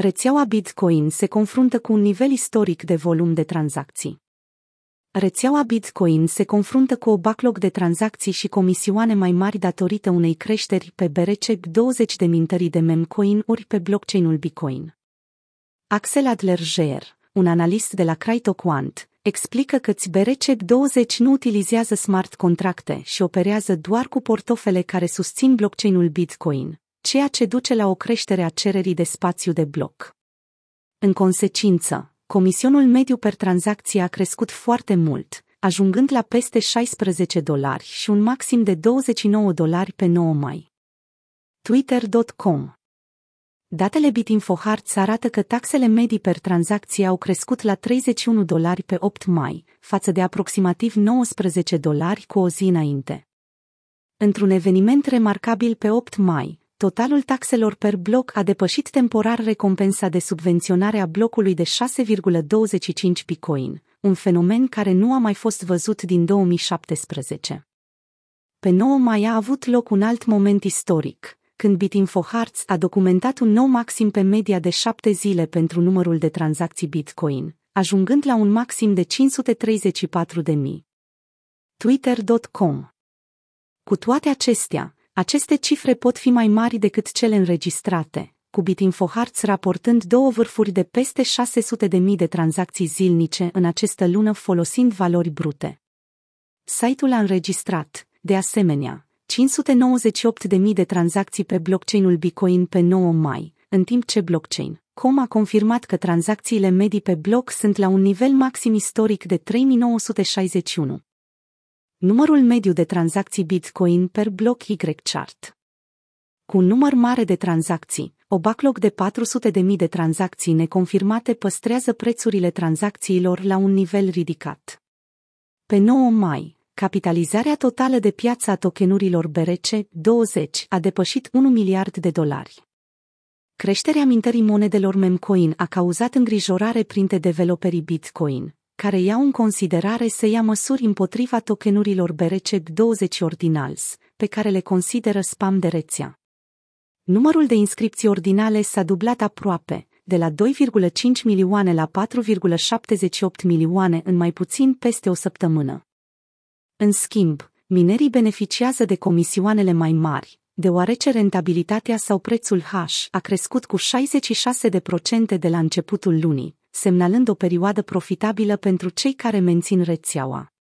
Rețeaua Bitcoin se confruntă cu un nivel istoric de volum de tranzacții. Rețeaua Bitcoin se confruntă cu o backlog de tranzacții și comisioane mai mari datorită unei creșteri pe BRC20 de mintării de memcoin ori pe blockchain-ul Bitcoin. Axel Adler-Geer, un analist de la CryptoQuant, explică că BRC20 nu utilizează smart contracte și operează doar cu portofele care susțin blockchain-ul Bitcoin, ceea ce duce la o creștere a cererii de spațiu de bloc. În consecință, comisionul mediu per tranzacție a crescut foarte mult, ajungând la peste 16 dolari și un maxim de 29 dolari pe 9 mai. Twitter.com Datele BitInfoHearts arată că taxele medii per tranzacție au crescut la 31 dolari pe 8 mai, față de aproximativ 19 dolari cu o zi înainte. Într-un eveniment remarcabil pe 8 mai, totalul taxelor per bloc a depășit temporar recompensa de subvenționare a blocului de 6,25 Bitcoin, un fenomen care nu a mai fost văzut din 2017. Pe 9 mai a avut loc un alt moment istoric, când BitInfoHearts a documentat un nou maxim pe media de 7 zile pentru numărul de tranzacții Bitcoin, ajungând la un maxim de 534.000. Twitter.com Cu toate acestea, aceste cifre pot fi mai mari decât cele înregistrate, cu BitInfoHearts raportând două vârfuri de peste 600.000 de tranzacții zilnice în această lună folosind valori brute. Site-ul a înregistrat, de asemenea, 598.000 de tranzacții pe blockchain-ul Bitcoin pe 9 mai, în timp ce blockchain. Com a confirmat că tranzacțiile medii pe bloc sunt la un nivel maxim istoric de 3961 numărul mediu de tranzacții Bitcoin per bloc Y-chart. Cu un număr mare de tranzacții, o backlog de 400.000 de tranzacții neconfirmate păstrează prețurile tranzacțiilor la un nivel ridicat. Pe 9 mai, capitalizarea totală de piață a tokenurilor BRC20 a depășit 1 miliard de dolari. Creșterea mintării monedelor memcoin a cauzat îngrijorare printre developerii Bitcoin, care iau în considerare să ia măsuri împotriva tokenurilor BRC20 ordinals, pe care le consideră spam de rețea. Numărul de inscripții ordinale s-a dublat aproape, de la 2,5 milioane la 4,78 milioane în mai puțin peste o săptămână. În schimb, minerii beneficiază de comisioanele mai mari, deoarece rentabilitatea sau prețul H a crescut cu 66% de la începutul lunii, semnalând o perioadă profitabilă pentru cei care mențin rețeaua.